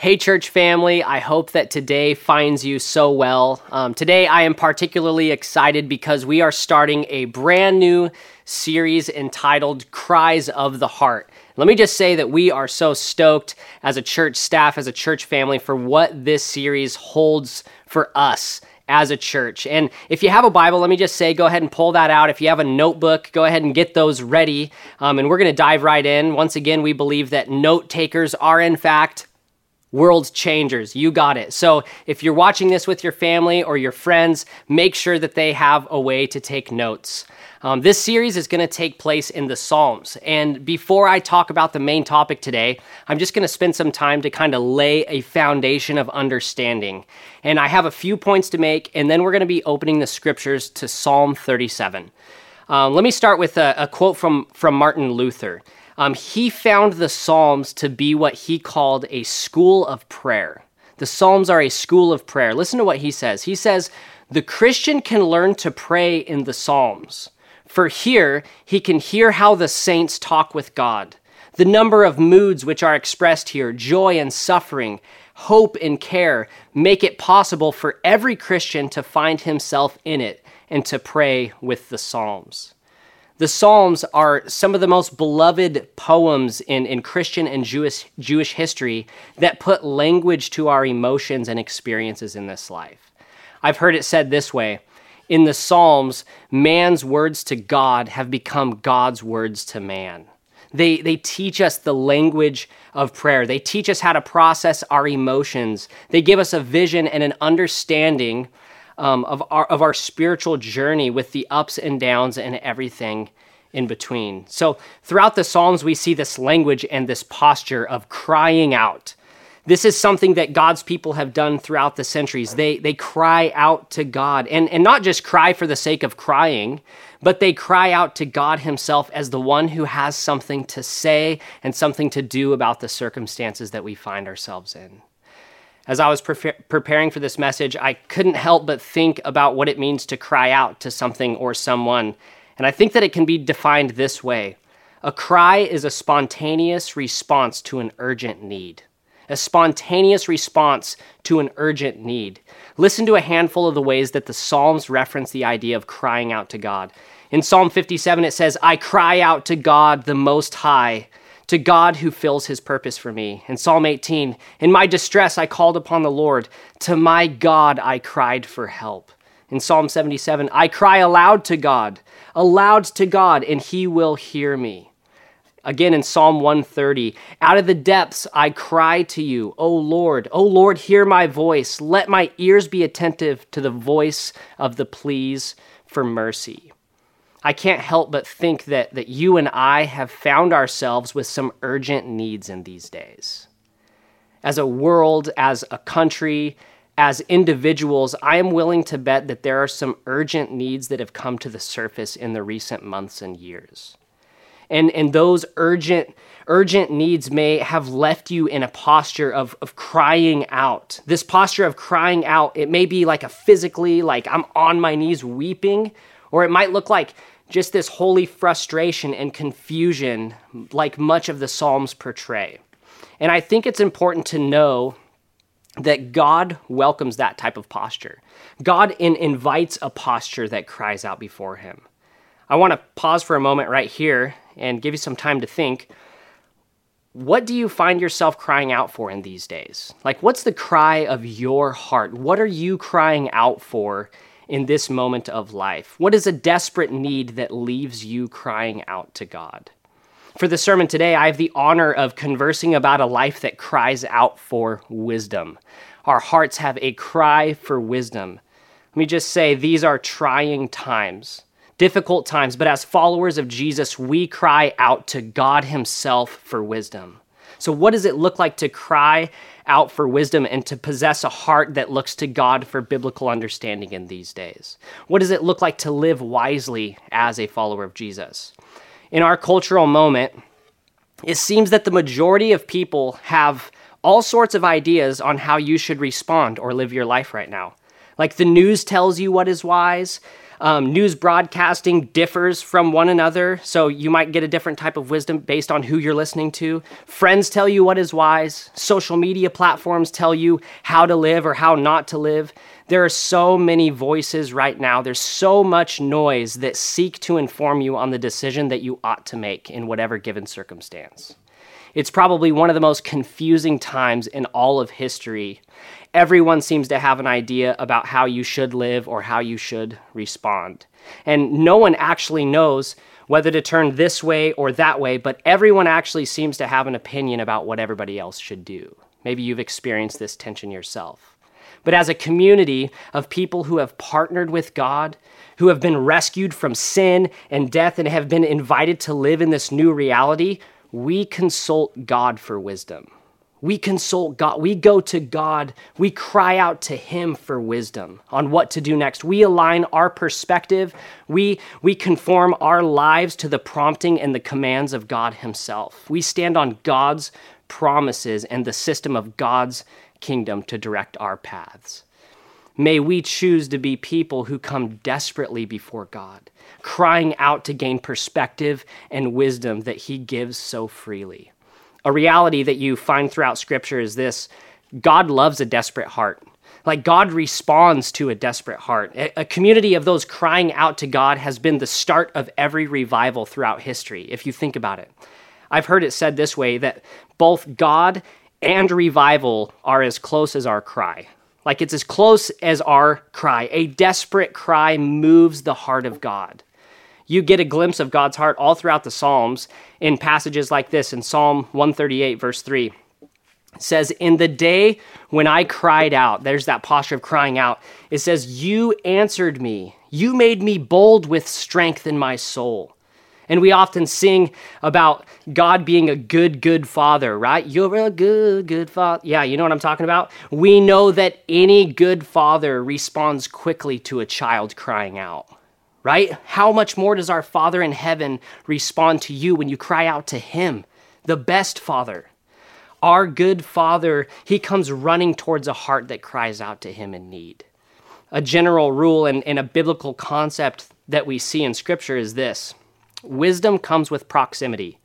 Hey, church family, I hope that today finds you so well. Um, today, I am particularly excited because we are starting a brand new series entitled Cries of the Heart. Let me just say that we are so stoked as a church staff, as a church family, for what this series holds for us as a church. And if you have a Bible, let me just say, go ahead and pull that out. If you have a notebook, go ahead and get those ready. Um, and we're going to dive right in. Once again, we believe that note takers are, in fact, world changers. You got it. So if you're watching this with your family or your friends, make sure that they have a way to take notes. Um, this series is going to take place in the Psalms. And before I talk about the main topic today, I'm just going to spend some time to kind of lay a foundation of understanding. And I have a few points to make, and then we're going to be opening the scriptures to Psalm 37. Um, let me start with a, a quote from, from Martin Luther. Um, he found the Psalms to be what he called a school of prayer. The Psalms are a school of prayer. Listen to what he says. He says, The Christian can learn to pray in the Psalms, for here he can hear how the saints talk with God. The number of moods which are expressed here, joy and suffering, hope and care, make it possible for every Christian to find himself in it and to pray with the Psalms. The Psalms are some of the most beloved poems in, in Christian and Jewish, Jewish history that put language to our emotions and experiences in this life. I've heard it said this way In the Psalms, man's words to God have become God's words to man. They, they teach us the language of prayer. They teach us how to process our emotions. They give us a vision and an understanding um, of, our, of our spiritual journey with the ups and downs and everything in between. So, throughout the Psalms, we see this language and this posture of crying out. This is something that God's people have done throughout the centuries. They, they cry out to God, and, and not just cry for the sake of crying, but they cry out to God Himself as the one who has something to say and something to do about the circumstances that we find ourselves in. As I was pre- preparing for this message, I couldn't help but think about what it means to cry out to something or someone. And I think that it can be defined this way A cry is a spontaneous response to an urgent need. A spontaneous response to an urgent need. Listen to a handful of the ways that the Psalms reference the idea of crying out to God. In Psalm 57, it says, I cry out to God the Most High to God who fills his purpose for me. In Psalm 18, in my distress I called upon the Lord. To my God I cried for help. In Psalm 77, I cry aloud to God, aloud to God, and he will hear me. Again in Psalm 130, out of the depths I cry to you, O Lord. O Lord, hear my voice. Let my ears be attentive to the voice of the pleas for mercy. I can't help but think that, that you and I have found ourselves with some urgent needs in these days. As a world, as a country, as individuals, I am willing to bet that there are some urgent needs that have come to the surface in the recent months and years. And, and those urgent, urgent needs may have left you in a posture of, of crying out. This posture of crying out, it may be like a physically, like I'm on my knees weeping, or it might look like just this holy frustration and confusion, like much of the Psalms portray. And I think it's important to know that God welcomes that type of posture. God in, invites a posture that cries out before Him. I want to pause for a moment right here and give you some time to think. What do you find yourself crying out for in these days? Like, what's the cry of your heart? What are you crying out for in this moment of life? What is a desperate need that leaves you crying out to God? For the sermon today, I have the honor of conversing about a life that cries out for wisdom. Our hearts have a cry for wisdom. Let me just say, these are trying times, difficult times, but as followers of Jesus, we cry out to God Himself for wisdom. So, what does it look like to cry out for wisdom and to possess a heart that looks to God for biblical understanding in these days? What does it look like to live wisely as a follower of Jesus? In our cultural moment, it seems that the majority of people have all sorts of ideas on how you should respond or live your life right now. Like the news tells you what is wise, Um, news broadcasting differs from one another, so you might get a different type of wisdom based on who you're listening to. Friends tell you what is wise, social media platforms tell you how to live or how not to live. There are so many voices right now, there's so much noise that seek to inform you on the decision that you ought to make in whatever given circumstance. It's probably one of the most confusing times in all of history everyone seems to have an idea about how you should live or how you should respond. And no one actually knows whether to turn this way or that way, but everyone actually seems to have an opinion about what everybody else should do. Maybe you've experienced this tension yourself. But as a community of people who have partnered with God, who have been rescued from sin and death, and have been invited to live in this new reality, we consult God for wisdom. We consult God. We go to God. We cry out to Him for wisdom on what to do next. We align our perspective. We, we conform our lives to the prompting and the commands of God Himself. We stand on God's promises and the system of God's kingdom to direct our paths. May we choose to be people who come desperately before God, crying out to gain perspective and wisdom that He gives so freely a reality that you find throughout scripture is this God loves a desperate heart. Like God responds to a desperate heart. A, community of those crying out to God has been the start of every revival throughout history, if you think about it. I've heard it said this way that both God and revival are as close as our cry. Like it's as close as our cry. A desperate cry moves the heart of God you get a glimpse of God's heart all throughout the Psalms in passages like this in Psalm 138, verse 3. It says, In the day when I cried out, there's that posture of crying out. It says, You answered me. You made me bold with strength in my soul. And we often sing about God being a good, good father, right? You're a good, good father. Yeah, you know what I'm talking about? We know that any good father responds quickly to a child crying out right? How much more does our Father in heaven respond to you when you cry out to Him, the best Father? Our good Father, He comes running towards a heart that cries out to Him in need. A general rule and, and a biblical concept that we see in Scripture is this wisdom comes with proximity.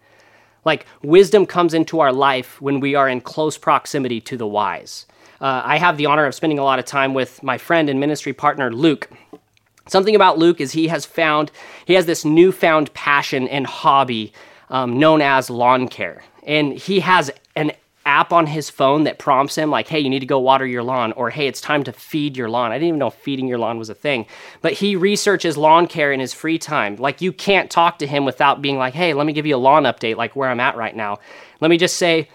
Like, wisdom comes into our life when we are in close proximity to the wise. Uh, I have the honor of spending a lot of time with my friend and ministry partner, Luke. Something about Luke is he has found, he has this newfound passion and hobby um, known as lawn care. And he has an app on his phone that prompts him, like, hey, you need to go water your lawn, or hey, it's time to feed your lawn. I didn't even know feeding your lawn was a thing. But he researches lawn care in his free time. Like, you can't talk to him without being like, hey, let me give you a lawn update, like where I'm at right now. Let me just say,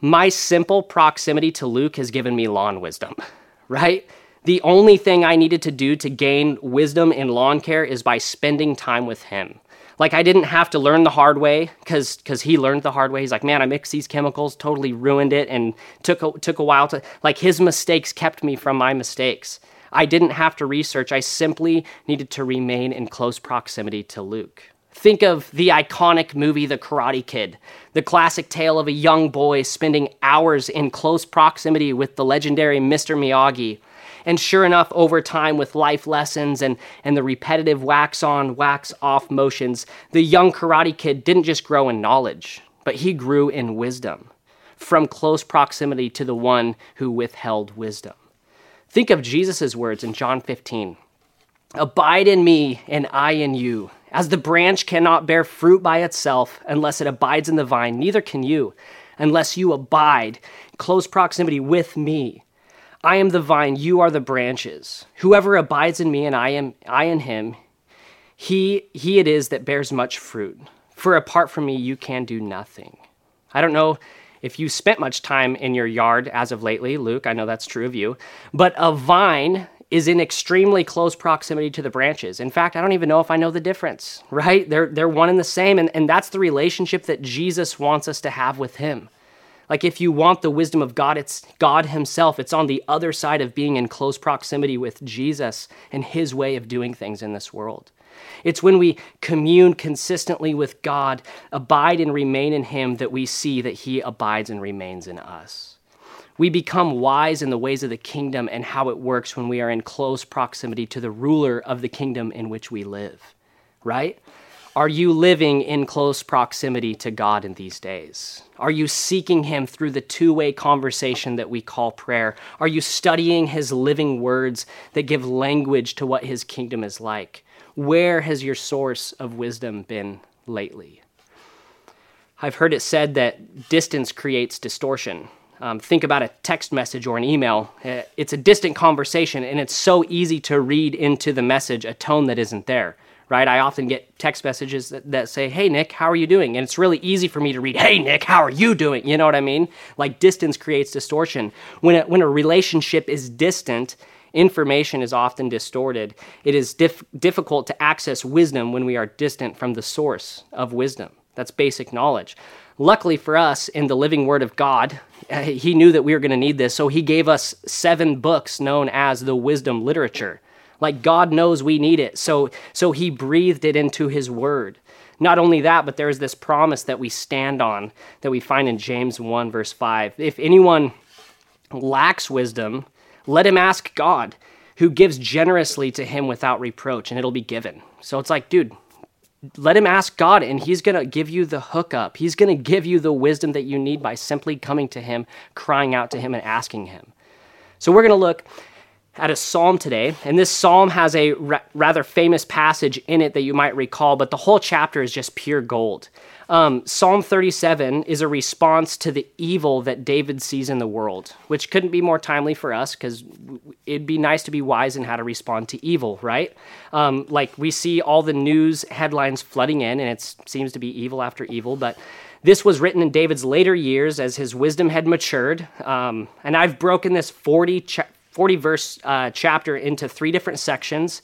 my simple proximity to Luke has given me lawn wisdom, right? The only thing I needed to do to gain wisdom in lawn care is by spending time with him. Like I didn't have to learn the hard way because because he learned the hard way. He's like, man, I mixed these chemicals, totally ruined it, and took a, took a while to like his mistakes kept me from my mistakes. I didn't have to research. I simply needed to remain in close proximity to Luke. Think of the iconic movie The Karate Kid, the classic tale of a young boy spending hours in close proximity with the legendary Mr. Miyagi and sure enough, over time, with life lessons and, and the repetitive wax on, wax off motions, the young karate kid didn't just grow in knowledge, but he grew in wisdom from close proximity to the one who withheld wisdom. Think of Jesus' words in John 15 Abide in me, and I in you. As the branch cannot bear fruit by itself unless it abides in the vine, neither can you unless you abide close proximity with me. I am the vine, you are the branches. Whoever abides in me and I am I in him, he he it is that bears much fruit. For apart from me you can do nothing. I don't know if you spent much time in your yard as of lately, Luke, I know that's true of you, but a vine is in extremely close proximity to the branches. In fact, I don't even know if I know the difference, right? They're, they're one and the same. And, and that's the relationship that Jesus wants us to have with him. Like if you want the wisdom of God, it's God Himself. It's on the other side of being in close proximity with Jesus and His way of doing things in this world. It's when we commune consistently with God, abide and remain in Him, that we see that He abides and remains in us. We become wise in the ways of the kingdom and how it works when we are in close proximity to the ruler of the kingdom in which we live, right? Are you living in close proximity to God in these days? Are you seeking Him through the two way conversation that we call prayer? Are you studying His living words that give language to what His kingdom is like? Where has your source of wisdom been lately? I've heard it said that distance creates distortion. Um, think about a text message or an email. Uh, it's a distant conversation, and it's so easy to read into the message a tone that isn't there right? I often get text messages that, that, say, Hey, Nick, how are you doing? And it's really easy for me to read, Hey, Nick, how are you doing? You know what I mean? Like distance creates distortion. When a, when a relationship is distant, information is often distorted. It is dif- difficult to access wisdom when we are distant from the source of wisdom. That's basic knowledge. Luckily for us, in the living word of God, uh, he knew that we were going to need this, so he gave us seven books known as the wisdom literature. Like God knows we need it. So so he breathed it into his word. Not only that, but there's this promise that we stand on that we find in James 1 verse 5. If anyone lacks wisdom, let him ask God, who gives generously to him without reproach, and it'll be given. So it's like, dude, let him ask God, and he's going to give you the hookup. He's going to give you the wisdom that you need by simply coming to him, crying out to him, and asking him. So we're going to look at a psalm today, and this psalm has a ra- rather famous passage in it that you might recall, but the whole chapter is just pure gold. Um, psalm 37 is a response to the evil that David sees in the world, which couldn't be more timely for us because it'd be nice to be wise in how to respond to evil, right? Um, like we see all the news headlines flooding in, and it seems to be evil after evil, but this was written in David's later years as his wisdom had matured. Um, and I've broken this 40, cha- 40 verse uh, chapter into three different sections.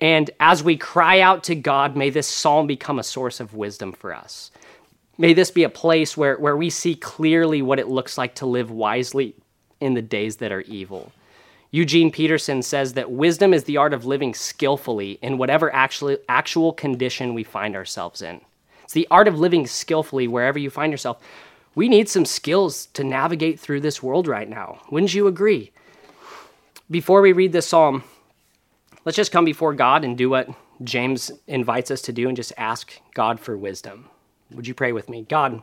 And as we cry out to God, may this psalm become a source of wisdom for us. May this be a place where, where we see clearly what it looks like to live wisely in the days that are evil. Eugene Peterson says that wisdom is the art of living skillfully in whatever actually, actual condition we find ourselves in. It's the art of living skillfully wherever you find yourself. We need some skills to navigate through this world right now. Wouldn't you agree? Before we read this psalm, let's just come before God and do what James invites us to do and just ask God for wisdom. Would you pray with me? God,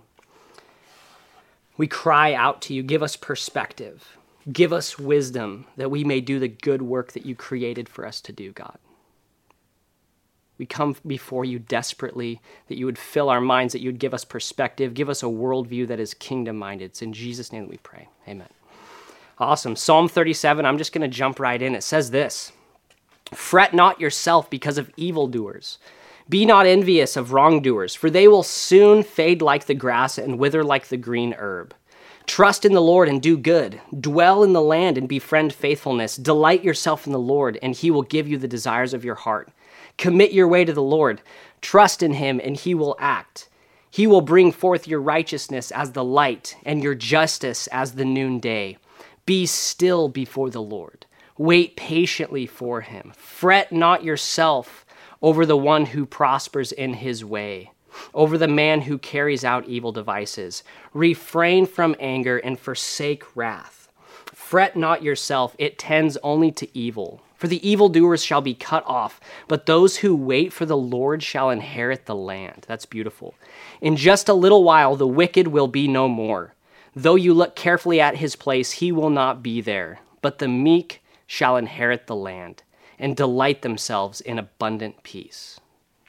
we cry out to you. Give us perspective. Give us wisdom that we may do the good work that you created for us to do, God. We come before you desperately that you would fill our minds, that you would give us perspective, give us a worldview that is kingdom minded. It's in Jesus' name that we pray. Amen. Awesome. Psalm 37, I'm just going to jump right in. It says this Fret not yourself because of evildoers. Be not envious of wrongdoers, for they will soon fade like the grass and wither like the green herb. Trust in the Lord and do good. Dwell in the land and befriend faithfulness. Delight yourself in the Lord, and he will give you the desires of your heart. Commit your way to the Lord. Trust in him, and he will act. He will bring forth your righteousness as the light, and your justice as the noonday. Be still before the Lord. Wait patiently for him. Fret not yourself over the one who prospers in his way, over the man who carries out evil devices. Refrain from anger and forsake wrath. Fret not yourself, it tends only to evil. For the evildoers shall be cut off, but those who wait for the Lord shall inherit the land. That's beautiful. In just a little while, the wicked will be no more. Though you look carefully at his place, he will not be there. But the meek shall inherit the land and delight themselves in abundant peace.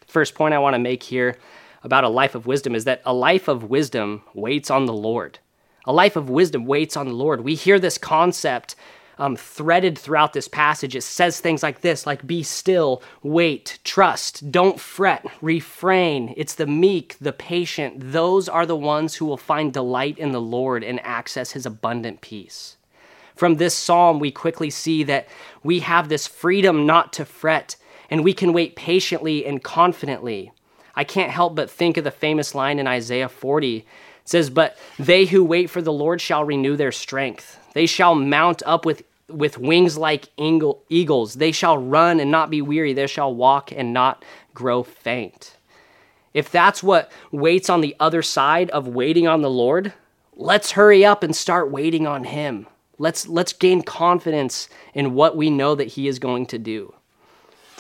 The First point I want to make here about a life of wisdom is that a life of wisdom waits on the Lord. A life of wisdom waits on the Lord. We hear this concept um, threaded throughout this passage. It says things like this like, be still, wait, trust, don't fret, refrain. It's the meek, the patient. Those are the ones who will find delight in the Lord and access his abundant peace. From this psalm, we quickly see that we have this freedom not to fret, and we can wait patiently and confidently. I can't help but think of the famous line in Isaiah 40 it says, But they who wait for the Lord shall renew their strength. They shall mount up with, with wings like eagles. They shall run and not be weary. They shall walk and not grow faint. If that's what waits on the other side of waiting on the Lord, Let's hurry up and start waiting on him. Let's, let's gain confidence in what we know that he is going to do.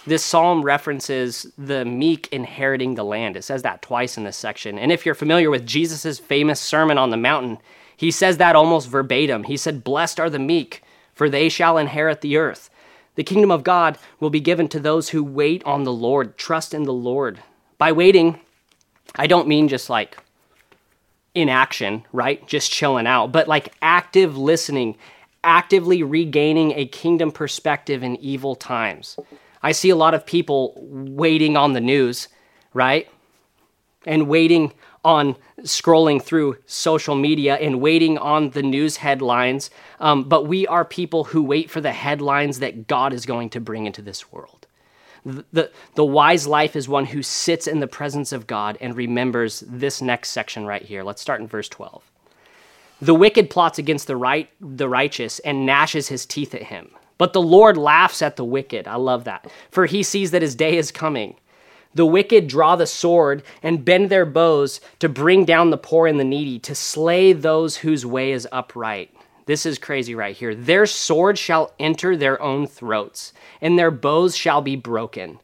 This psalm references the meek inheriting the land. It says that twice in this section. And if you're familiar with Jesus' famous Sermon on the Mountain, he says that almost verbatim. He said, Blessed are the meek, for they shall inherit the earth. The kingdom of God will be given to those who wait on the Lord, trust in the Lord. By waiting, I don't mean just like inaction, right? Just chilling out, but like active listening, actively regaining a kingdom perspective in evil times. I see a lot of people waiting on the news, right? And waiting on scrolling through social media and waiting on the news headlines. Um, but we are people who wait for the headlines that God is going to bring into this world. The, the wise life is one who sits in the presence of God and remembers this next section right here. Let's start in verse 12. The wicked plots against the right the righteous and gnashes his teeth at him. But the Lord laughs at the wicked. I love that. For he sees that his day is coming. The wicked draw the sword and bend their bows to bring down the poor and the needy, to slay those whose way is upright. This is crazy right here. Their sword shall enter their own throats, and their bows shall be broken.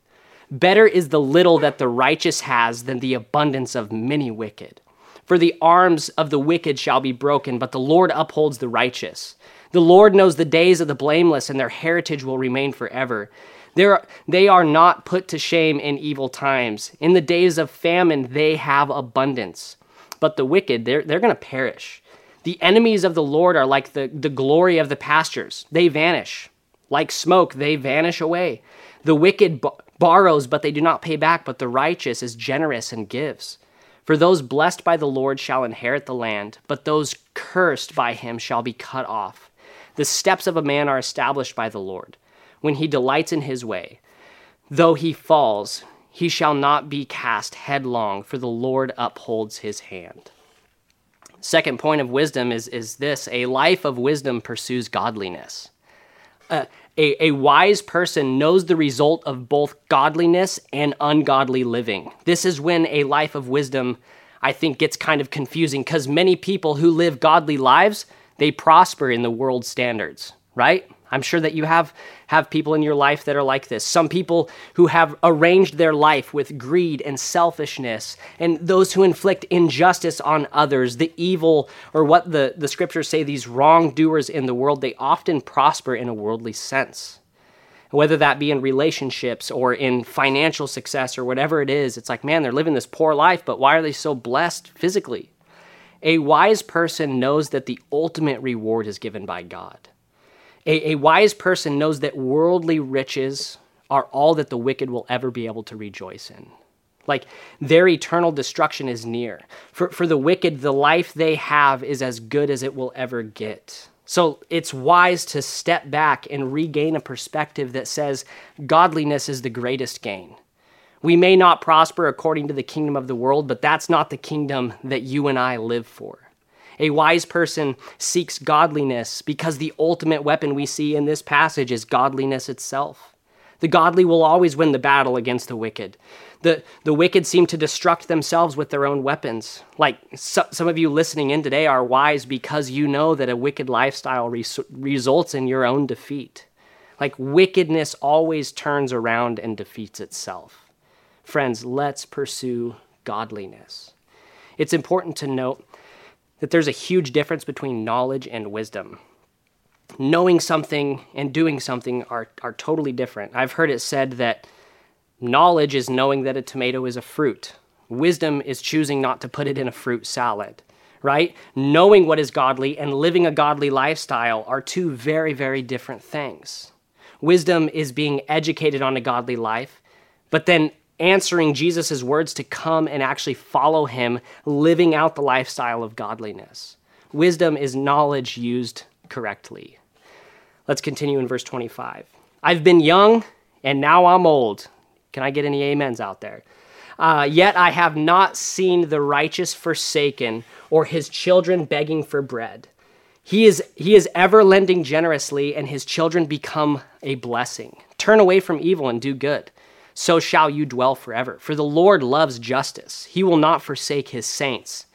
Better is the little that the righteous has than the abundance of many wicked. For the arms of the wicked shall be broken, but the Lord upholds the righteous. The Lord knows the days of the blameless, and their heritage will remain forever. They're, they are not put to shame in evil times. In the days of famine, they have abundance. But the wicked, they're, they're going to perish. The enemies of the Lord are like the, the glory of the pastures, they vanish. Like smoke, they vanish away. The wicked b- borrows, but they do not pay back, but the righteous is generous and gives. For those blessed by the Lord shall inherit the land, but those cursed by him shall be cut off. The steps of a man are established by the Lord, when he delights in his way. Though he falls, he shall not be cast headlong, for the Lord upholds his hand. Second point of wisdom is, is this a life of wisdom pursues godliness. Uh, a, a wise person knows the result of both godliness and ungodly living. This is when a life of wisdom, I think, gets kind of confusing because many people who live godly lives, they prosper in the world standards, right? I'm sure that you have have people in your life that are like this. Some people who have arranged their life with greed and selfishness, and those who inflict injustice on others, the evil, or what the, the scriptures say, these wrongdoers in the world, they often prosper in a worldly sense. Whether that be in relationships or in financial success or whatever it is, it's like, man, they're living this poor life, but why are they so blessed physically? A wise person knows that the ultimate reward is given by God. A, a wise person knows that worldly riches are all that the wicked will ever be able to rejoice in. Like their eternal destruction is near. For, for the wicked, the life they have is as good as it will ever get. So it's wise to step back and regain a perspective that says godliness is the greatest gain. We may not prosper according to the kingdom of the world, but that's not the kingdom that you and I live for. A wise person seeks godliness because the ultimate weapon we see in this passage is godliness itself. The godly will always win the battle against the wicked. The, the wicked seem to destruct themselves with their own weapons. Like so, some of you listening in today are wise because you know that a wicked lifestyle res- results in your own defeat. Like wickedness always turns around and defeats itself. Friends, let's pursue godliness. It's important to note that there's a huge difference between knowledge and wisdom. Knowing something and doing something are, are totally different. I've heard it said that knowledge is knowing that a tomato is a fruit, wisdom is choosing not to put it in a fruit salad, right? Knowing what is godly and living a godly lifestyle are two very, very different things. Wisdom is being educated on a godly life, but then answering Jesus' words to come and actually follow him, living out the lifestyle of godliness. Wisdom is knowledge used correctly. Let's continue in verse 25. I've been young and now I'm old. Can I get any amens out there? Uh, yet I have not seen the righteous forsaken or his children begging for bread. He is, he is ever lending generously, and his children become a blessing. Turn away from evil and do good so shall you dwell forever. For the Lord loves justice, he will not forsake his saints.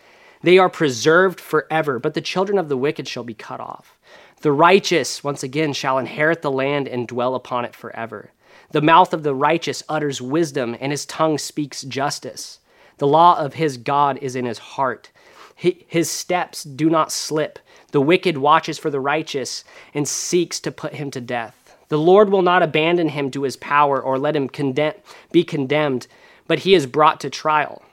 They are preserved forever, but the children of the wicked shall be cut off. The righteous, once again, shall inherit the land and dwell upon it forever. The mouth of the righteous utters wisdom, and his tongue speaks justice. The law of his God is in his heart. His steps do not slip. The wicked watches for the righteous and seeks to put him to death. The Lord will not abandon him to his power or let him condemn, be condemned, but he is brought to trial.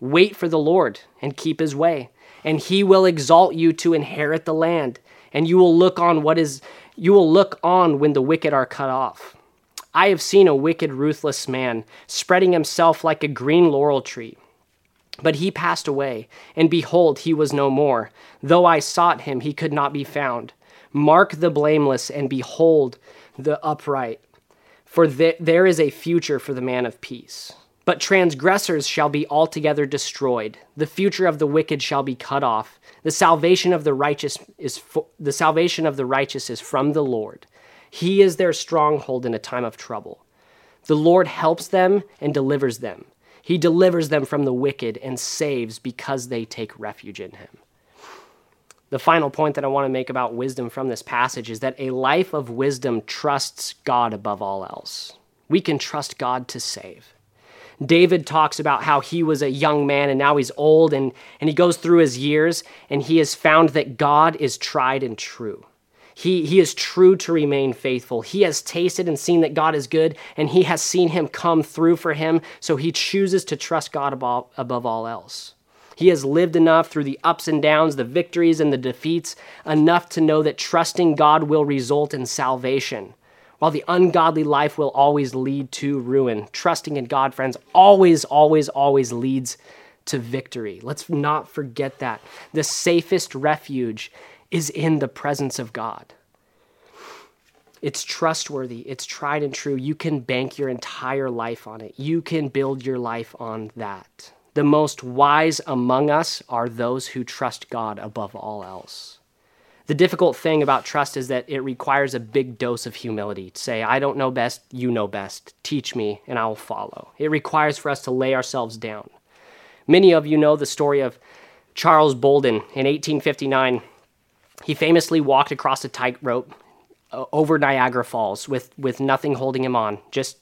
Wait for the Lord and keep his way, and he will exalt you to inherit the land, and you will look on what is you will look on when the wicked are cut off. I have seen a wicked, ruthless man spreading himself like a green laurel tree. But he passed away, and behold, he was no more. Though I sought him, he could not be found. Mark the blameless, and behold the upright, for th- there is a future for the man of peace. But transgressors shall be altogether destroyed. The future of the wicked shall be cut off. The salvation of the righteous is fo- the salvation of the righteous is from the Lord. He is their stronghold in a time of trouble. The Lord helps them and delivers them. He delivers them from the wicked and saves because they take refuge in him. The final point that I want to make about wisdom from this passage is that a life of wisdom trusts God above all else. We can trust God to save. David talks about how he was a young man and now he's old, and, and he goes through his years and he has found that God is tried and true. He, he is true to remain faithful. He has tasted and seen that God is good, and he has seen him come through for him, so he chooses to trust God above, above all else. He has lived enough through the ups and downs, the victories and the defeats, enough to know that trusting God will result in salvation, while the ungodly life will always lead to ruin. Trusting in God, friends, always, always, always leads to victory. Let's not forget that. The safest refuge is in the presence of God. It's trustworthy, it's tried and true. You can bank your entire life on it, you can build your life on that. The most wise among us are those who trust God above all else. The difficult thing about trust is that it requires a big dose of humility to say, I don't know best, you know best. Teach me, and I will follow. It requires for us to lay ourselves down. Many of you know the story of Charles Blondin in 1859. He famously walked across a tightrope uh, over Niagara Falls with, with nothing holding him on, just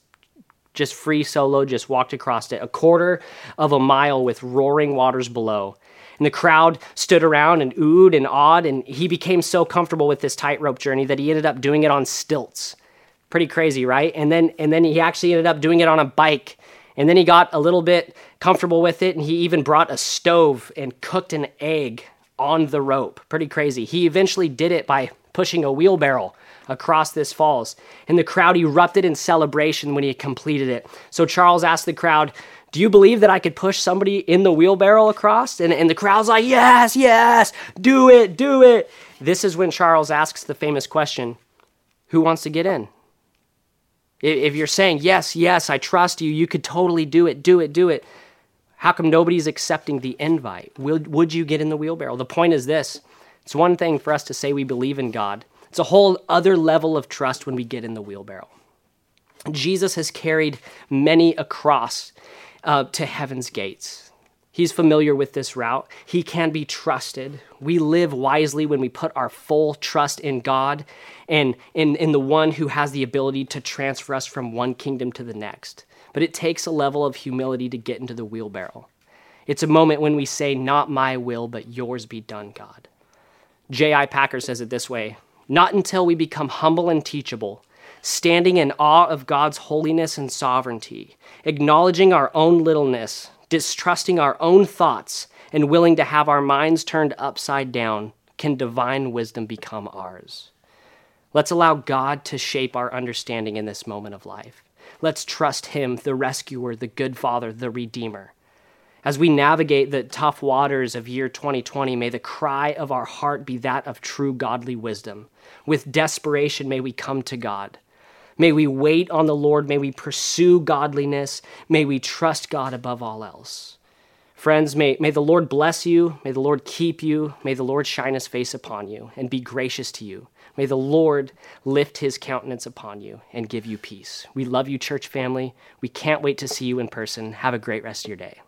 just free solo, just walked across it, a quarter of a mile with roaring waters below. And the crowd stood around and oohed and awed, and he became so comfortable with this tightrope journey that he ended up doing it on stilts. Pretty crazy, right? And then and then he actually ended up doing it on a bike. And then he got a little bit comfortable with it, and he even brought a stove and cooked an egg on the rope. Pretty crazy. He eventually did it by pushing a wheelbarrow across this falls. And the crowd erupted in celebration when he completed it. So Charles asked the crowd, Do you believe that I could push somebody in the wheelbarrow across? And, and the crowd's like, Yes, yes, do it, do it. This is when Charles asks the famous question Who wants to get in? If you're saying, Yes, yes, I trust you, you could totally do it, do it, do it. How come nobody's accepting the invite? Would, would you get in the wheelbarrow? The point is this it's one thing for us to say we believe in God, it's a whole other level of trust when we get in the wheelbarrow. Jesus has carried many across uh, to heaven's gates. He's familiar with this route. He can be trusted. We live wisely when we put our full trust in God and in, in the one who has the ability to transfer us from one kingdom to the next but it takes a level of humility to get into the wheelbarrow. It's a moment when we say, Not my will, but yours be done, God. J.I. Packer says it this way Not until we become humble and teachable, standing in awe of God's holiness and sovereignty, acknowledging our own littleness, distrusting our own thoughts, and willing to have our minds turned upside down, can divine wisdom become ours. Let's allow God to shape our understanding in this moment of life. Let's trust Him, the rescuer, the good Father, the Redeemer. As we navigate the tough waters of year 2020, may the cry of our heart be that of true godly wisdom. With desperation, may we come to God. May we wait on the Lord. May we pursue godliness. May we trust God above all else. Friends, may, may the Lord bless you. May the Lord keep you. May the Lord shine his face upon you and be gracious to you. May the Lord lift his countenance upon you and give you peace. We love you, church family. We can't wait to see you in person. Have a great rest of your day.